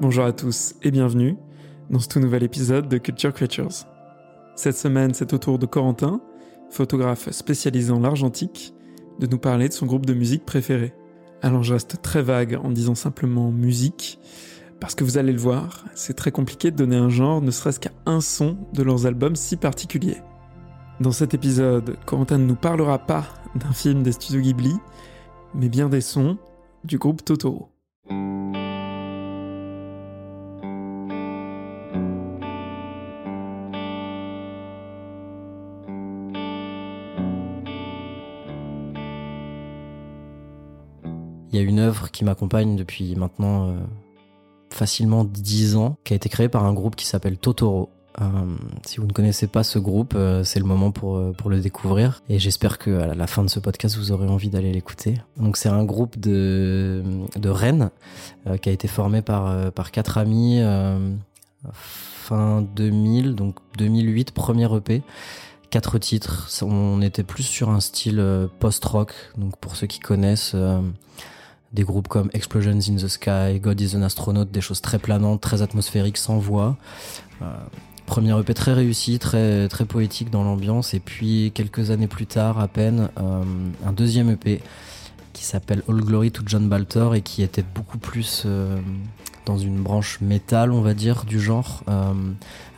Bonjour à tous et bienvenue dans ce tout nouvel épisode de Culture Creatures. Cette semaine, c'est au tour de Corentin, photographe spécialisé en l'argentique, de nous parler de son groupe de musique préféré. Alors je reste très vague en disant simplement musique, parce que vous allez le voir, c'est très compliqué de donner un genre, ne serait-ce qu'à un son de leurs albums si particuliers. Dans cet épisode, Corentin ne nous parlera pas d'un film des studios Ghibli, mais bien des sons du groupe Totoro. Il y a une œuvre qui m'accompagne depuis maintenant euh, facilement 10 ans, qui a été créée par un groupe qui s'appelle Totoro. Euh, si vous ne connaissez pas ce groupe, euh, c'est le moment pour, pour le découvrir. Et j'espère que à la fin de ce podcast, vous aurez envie d'aller l'écouter. Donc c'est un groupe de, de Rennes qui a été formé par, par quatre amis fin 2000, donc 2008, premier EP quatre titres. On était plus sur un style post-rock. Donc pour ceux qui connaissent, des groupes comme Explosions in the Sky, God is an Astronaut, des choses très planantes, très atmosphériques, sans voix. Euh, premier EP très réussi, très très poétique dans l'ambiance. Et puis quelques années plus tard, à peine, euh, un deuxième EP qui s'appelle All Glory to John Baltor et qui était beaucoup plus euh, dans une branche métal, on va dire, du genre, euh,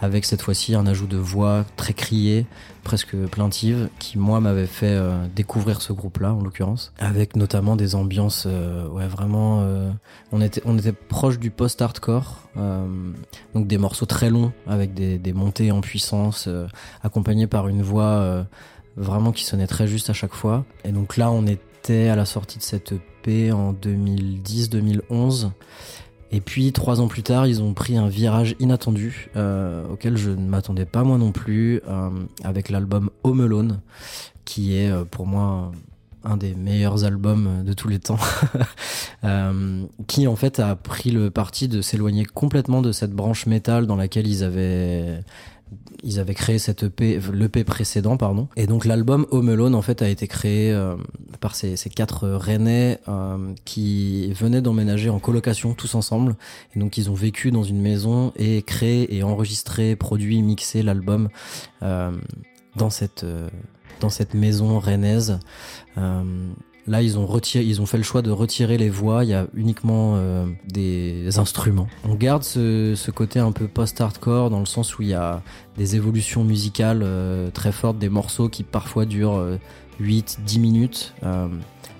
avec cette fois-ci un ajout de voix très criée, presque plaintive, qui moi m'avait fait euh, découvrir ce groupe-là, en l'occurrence, avec notamment des ambiances, euh, ouais, vraiment, on était on était proche du post-hardcore, donc des morceaux très longs avec des, des montées en puissance, accompagnés par une voix vraiment qui sonnait très juste à chaque fois. Et donc là, on était à la sortie de cette EP en 2010-2011. Et puis trois ans plus tard, ils ont pris un virage inattendu euh, auquel je ne m'attendais pas moi non plus, euh, avec l'album Home Alone, qui est euh, pour moi un des meilleurs albums de tous les temps, qui en fait a pris le parti de s'éloigner complètement de cette branche métal dans laquelle ils avaient ils avaient créé cette EP, l'EP précédent, pardon. Et donc l'album Home Alone, en fait, a été créé euh, par ces, quatre Rennais euh, qui venaient d'emménager en colocation tous ensemble. Et donc ils ont vécu dans une maison et créé et enregistré, produit, mixé l'album euh, dans dans cette maison rennaise. Là, ils ont retiré, ils ont fait le choix de retirer les voix. Il y a uniquement euh, des instruments. On garde ce, ce côté un peu post-hardcore dans le sens où il y a des évolutions musicales euh, très fortes, des morceaux qui parfois durent euh, 8-10 minutes, euh,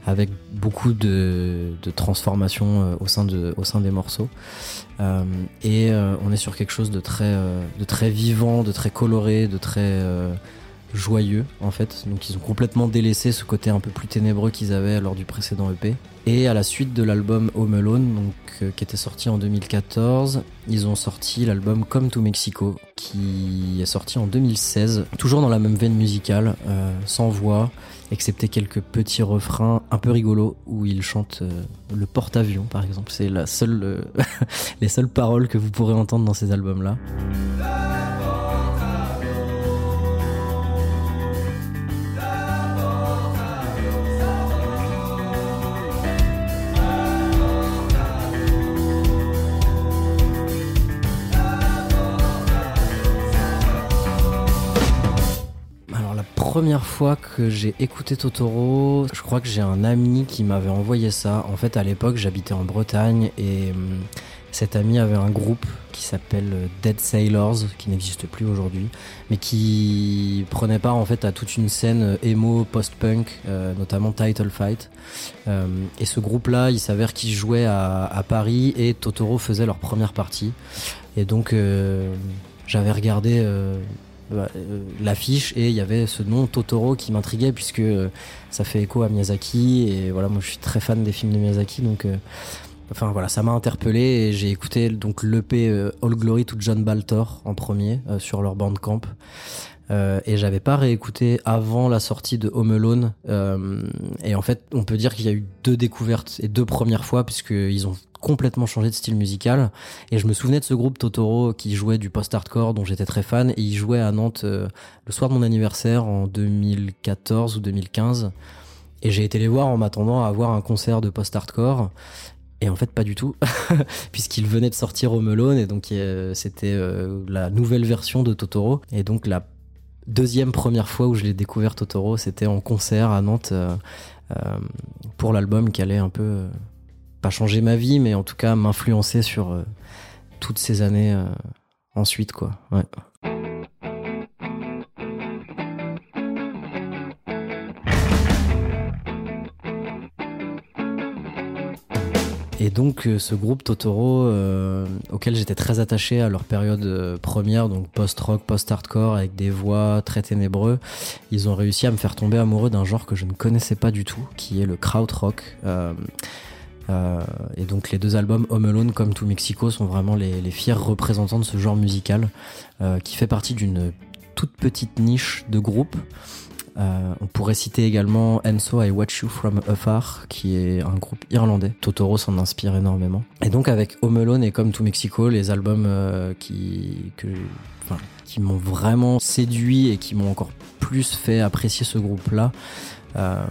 avec beaucoup de, de transformations euh, au sein de, au sein des morceaux. Euh, et on est sur quelque chose de très, de très vivant, de très coloré, de très joyeux en fait. Donc ils ont complètement délaissé ce côté un peu plus ténébreux qu'ils avaient lors du précédent EP. Et à la suite de l'album Home Alone, donc euh, qui était sorti en 2014, ils ont sorti l'album Come to Mexico, qui est sorti en 2016, toujours dans la même veine musicale, euh, sans voix, excepté quelques petits refrains un peu rigolos où ils chantent euh, le porte-avions par exemple. C'est la seule, les seules paroles que vous pourrez entendre dans ces albums-là. Première fois que j'ai écouté Totoro, je crois que j'ai un ami qui m'avait envoyé ça. En fait, à l'époque, j'habitais en Bretagne et hum, cet ami avait un groupe qui s'appelle euh, Dead Sailors, qui n'existe plus aujourd'hui, mais qui prenait part en fait à toute une scène euh, emo, post-punk, euh, notamment Title Fight. Et ce groupe-là, il s'avère qu'il jouait à, Paris et Totoro faisait leur première partie. Et donc, j'avais regardé bah, euh, l'affiche et il y avait ce nom Totoro qui m'intriguait puisque euh, ça fait écho à Miyazaki et voilà moi je suis très fan des films de Miyazaki donc euh, enfin voilà ça m'a interpellé et j'ai écouté donc l'EP euh, All Glory to John Baltor en premier euh, sur leur bandcamp euh, et j'avais pas réécouté avant la sortie de Home Alone. Euh, et en fait on peut dire qu'il y a eu deux découvertes et deux premières fois puisque ils ont complètement changé de style musical. Et je me souvenais de ce groupe Totoro qui jouait du post-hardcore dont j'étais très fan. Et il jouait à Nantes euh, le soir de mon anniversaire en 2014 ou 2015 et j'ai été les voir en m'attendant à avoir un concert de post-hardcore. Et en fait, pas du tout, puisqu'il venait de sortir au et donc c'était la nouvelle version de Totoro. Et donc la deuxième première fois où je l'ai découvert Totoro, c'était en concert à Nantes pour l'album qui allait un peu, pas changer ma vie, mais en tout cas m'influencer sur toutes ces années ensuite, quoi. Et donc euh, ce groupe Totoro, euh, auquel j'étais très attaché à leur période euh, première, donc post-rock, post-hardcore, avec des voix très ténébreux, ils ont réussi à me faire tomber amoureux d'un genre que je ne connaissais pas du tout, qui est le krautrock. et donc les deux albums Home Alone comme To Mexico sont vraiment les, les fiers représentants de ce genre musical, qui fait partie d'une toute petite niche de groupe. Euh, on pourrait citer également Enso I Watch You From Afar, qui est un groupe irlandais. Totoro s'en inspire énormément. Et donc avec Home Alone et Comme to Mexico, les albums euh, qui, que, qui m'ont vraiment séduit et qui m'ont encore plus fait apprécier ce groupe-là. Euh,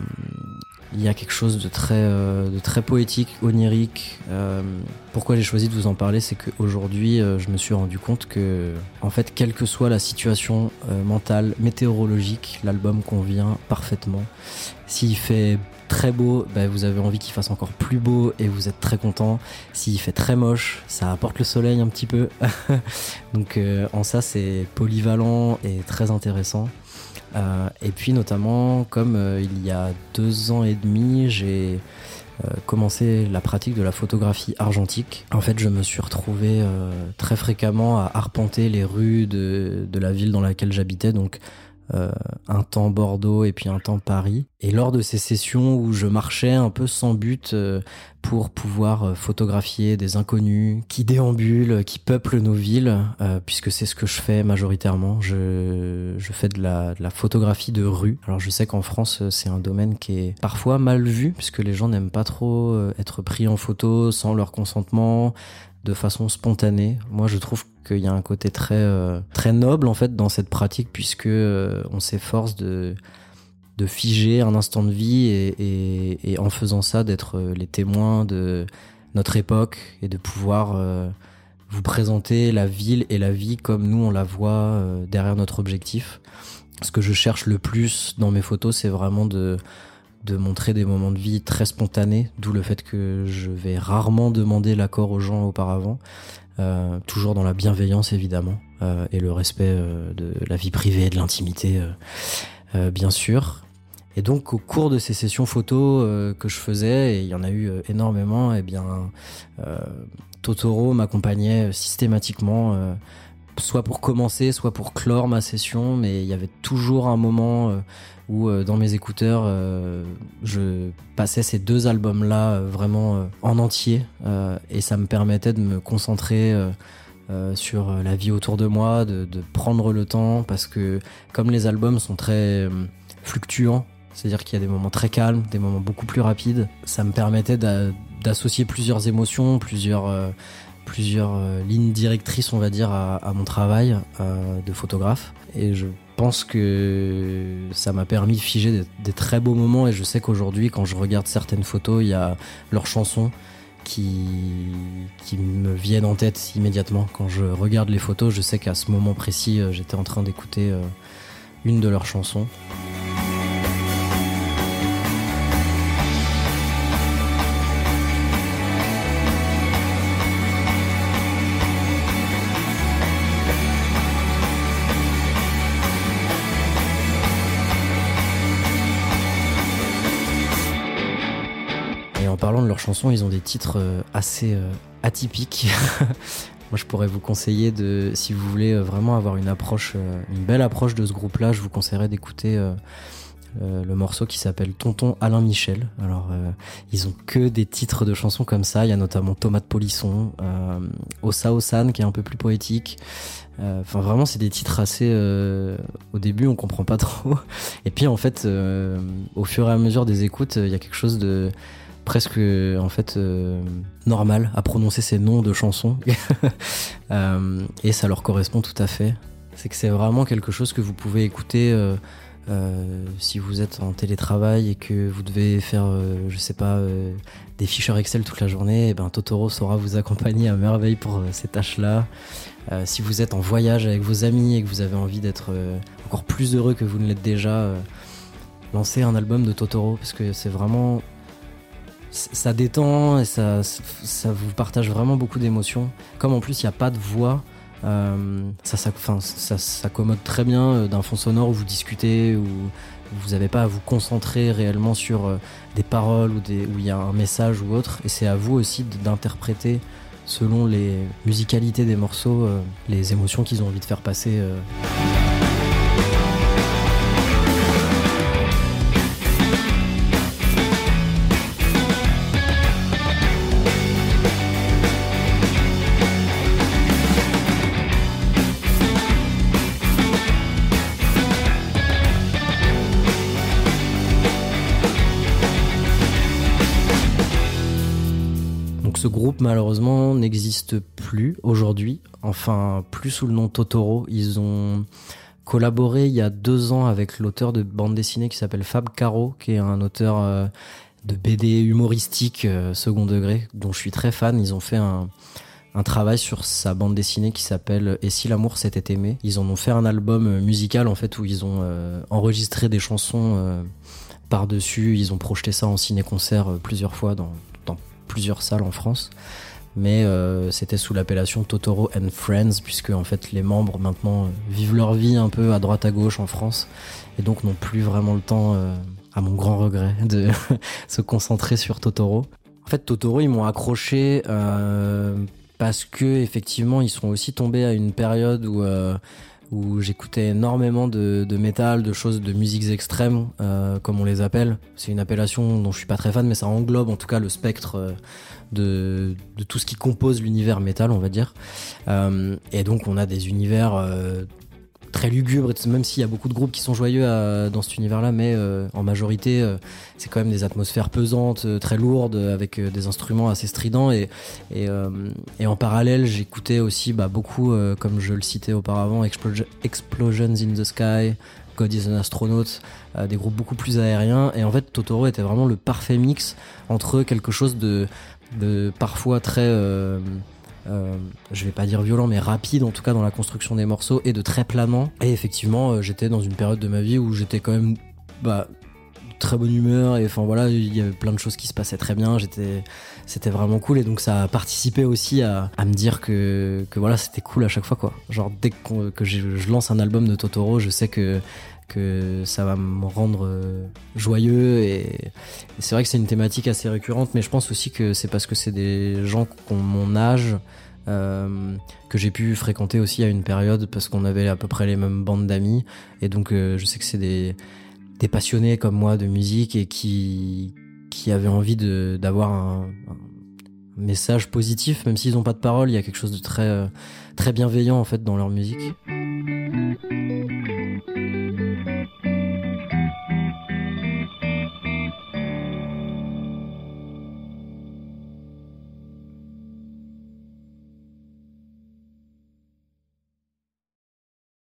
il y a quelque chose de très, euh, de très poétique, onirique. Euh, pourquoi j'ai choisi de vous en parler, c'est qu'aujourd'hui, euh, je me suis rendu compte que, en fait, quelle que soit la situation mentale, météorologique, l'album convient parfaitement. S'il fait très beau, bah, vous avez envie qu'il fasse encore plus beau et vous êtes très content. S'il fait très moche, ça apporte le soleil un petit peu. Donc en ça, c'est polyvalent et très intéressant. Euh, et puis notamment, comme euh, il y a deux ans et demi, j'ai euh, commencé la pratique de la photographie argentique. En fait, je me suis retrouvé très fréquemment à arpenter les rues de, de la ville dans laquelle j'habitais, donc euh, un temps Bordeaux et puis un temps Paris. Et lors de ces sessions où je marchais un peu sans but euh, pour pouvoir euh, photographier des inconnus qui déambulent, qui peuplent nos villes, puisque c'est ce que je fais majoritairement. Je, je fais de la photographie de rue. Alors je sais qu'en France c'est un domaine qui est parfois mal vu, puisque les gens n'aiment pas trop être pris en photo sans leur consentement, de façon spontanée. Moi, je trouve qu'il y a un côté très euh, très noble en fait dans cette pratique puisque euh, on s'efforce de de figer un instant de vie et, en faisant ça d'être euh, les témoins de notre époque et de pouvoir vous présenter la ville et la vie comme nous on la voit derrière notre objectif. Ce que je cherche le plus dans mes photos, c'est vraiment de de montrer des moments de vie très spontanés, d'où le fait que je vais rarement demander l'accord aux gens auparavant, euh, toujours dans la bienveillance évidemment, euh, et le respect euh, de la vie privée, de l'intimité, bien sûr. Et donc au cours de ces sessions photos que je faisais, et il y en a eu énormément, et eh bien Totoro m'accompagnait systématiquement soit pour commencer, soit pour clore ma session, mais il y avait toujours un moment euh, où euh, dans mes écouteurs, euh, je passais ces deux albums-là vraiment en entier, et ça me permettait de me concentrer sur la vie autour de moi, de, de, prendre le temps, parce que comme les albums sont très fluctuants, c'est-à-dire qu'il y a des moments très calmes, des moments beaucoup plus rapides, ça me permettait d'associer plusieurs émotions, plusieurs plusieurs euh, lignes directrices, on va dire, à, mon travail euh, de photographe. Et je pense que ça m'a permis de figer des, très beaux moments. Et je sais qu'aujourd'hui, quand je regarde certaines photos, il y a leurs chansons qui, me viennent en tête immédiatement. Quand je regarde les photos, je sais qu'à ce moment précis, euh, j'étais en train d'écouter une de leurs chansons. Ils ont des titres euh, assez euh, atypiques. Moi, je pourrais vous conseiller de, si vous voulez euh, vraiment avoir une approche, une belle approche de ce groupe-là, je vous conseillerais d'écouter le morceau qui s'appelle Tonton Alain Michel. Alors, ils ont que des titres de chansons comme ça. Il y a notamment Tomate Polisson, Osa Osan qui est un peu plus poétique. Enfin, vraiment, c'est des titres assez. au début, on comprend pas trop, et puis en fait, au fur et à mesure des écoutes, il y a quelque chose de presque en fait euh, normal à prononcer ces noms de chansons euh, et ça leur correspond tout à fait. C'est que c'est vraiment quelque chose que vous pouvez écouter euh, Euh, si vous êtes en télétravail et que vous devez faire, euh, je sais pas, euh, des ficheurs Excel toute la journée, eh ben Totoro saura vous accompagner à merveille pour ces tâches-là. si vous êtes en voyage avec vos amis et que vous avez envie d'être encore plus heureux que vous ne l'êtes déjà, lancez un album de Totoro parce que c'est vraiment ça détend et ça, ça vous partage vraiment beaucoup d'émotions. Comme en plus il n'y a pas de voix, euh, ça, ça, ça s'accommode très bien euh, d'un fond sonore où vous discutez, où vous n'avez pas à vous concentrer réellement sur euh, des paroles ou où il y a un message ou autre. Et c'est à vous aussi d'interpréter selon les musicalités des morceaux, les émotions qu'ils ont envie de faire passer. Ce groupe malheureusement n'existe plus aujourd'hui, enfin plus sous le nom Totoro. Ils ont collaboré il y a deux ans avec l'auteur de bande dessinée qui s'appelle Fab Caro, qui est un auteur euh, de BD humoristique euh, second degré, dont je suis très fan. Ils ont fait un, travail sur sa bande dessinée qui s'appelle Et si l'amour s'était aimé? Ils en ont fait un album musical en fait où ils ont euh, enregistré des chansons par-dessus. Ils ont projeté ça en ciné-concert plusieurs fois dans, plusieurs salles en France. Mais euh, c'était sous l'appellation Totoro and Friends, puisque en fait les membres maintenant euh, vivent leur vie un peu à droite à gauche en France, et donc n'ont plus vraiment le temps, euh, à mon grand regret, de se concentrer sur Totoro. En fait, Totoro, ils m'ont accroché parce que effectivement, ils sont aussi tombés à une période où où j'écoutais énormément de, de métal, de choses, de musiques extrêmes, euh, comme on les appelle. C'est une appellation dont je suis pas très fan, mais ça englobe en tout cas le spectre euh, de, de tout ce qui compose l'univers métal, on va dire. Euh, et donc on a des univers très lugubre, même s'il y a beaucoup de groupes qui sont joyeux dans cet univers-là, mais euh, en majorité, euh, c'est quand même des atmosphères pesantes, euh, très lourdes, avec des instruments assez stridents. Et, en parallèle, j'écoutais aussi bah, beaucoup, comme je le citais auparavant, Explosions in the Sky, God is an Astronaut, des groupes beaucoup plus aériens. Et en fait, Totoro était vraiment le parfait mix entre quelque chose de, parfois très euh, je vais pas dire violent, mais rapide en tout cas dans la construction des morceaux et de très planant. Et effectivement, euh, j'étais dans une période de ma vie où j'étais quand même bah, très bonne humeur et enfin voilà, il y avait plein de choses qui se passaient très bien. J'étais, c'était vraiment cool et donc ça a participé aussi à, me dire que, voilà, c'était cool à chaque fois quoi. Genre dès que, je lance un album de Totoro, je sais que que ça va me rendre euh, joyeux et, c'est vrai que c'est une thématique assez récurrente mais je pense aussi que c'est parce que c'est des gens qui ont mon âge euh, que j'ai pu fréquenter aussi à une période parce qu'on avait à peu près les mêmes bandes d'amis et donc euh, je sais que c'est des, passionnés comme moi de musique et qui qui avaient envie d'avoir un, un, message positif même s'ils n'ont pas de parole il y a quelque chose de très très bienveillant en fait dans leur musique.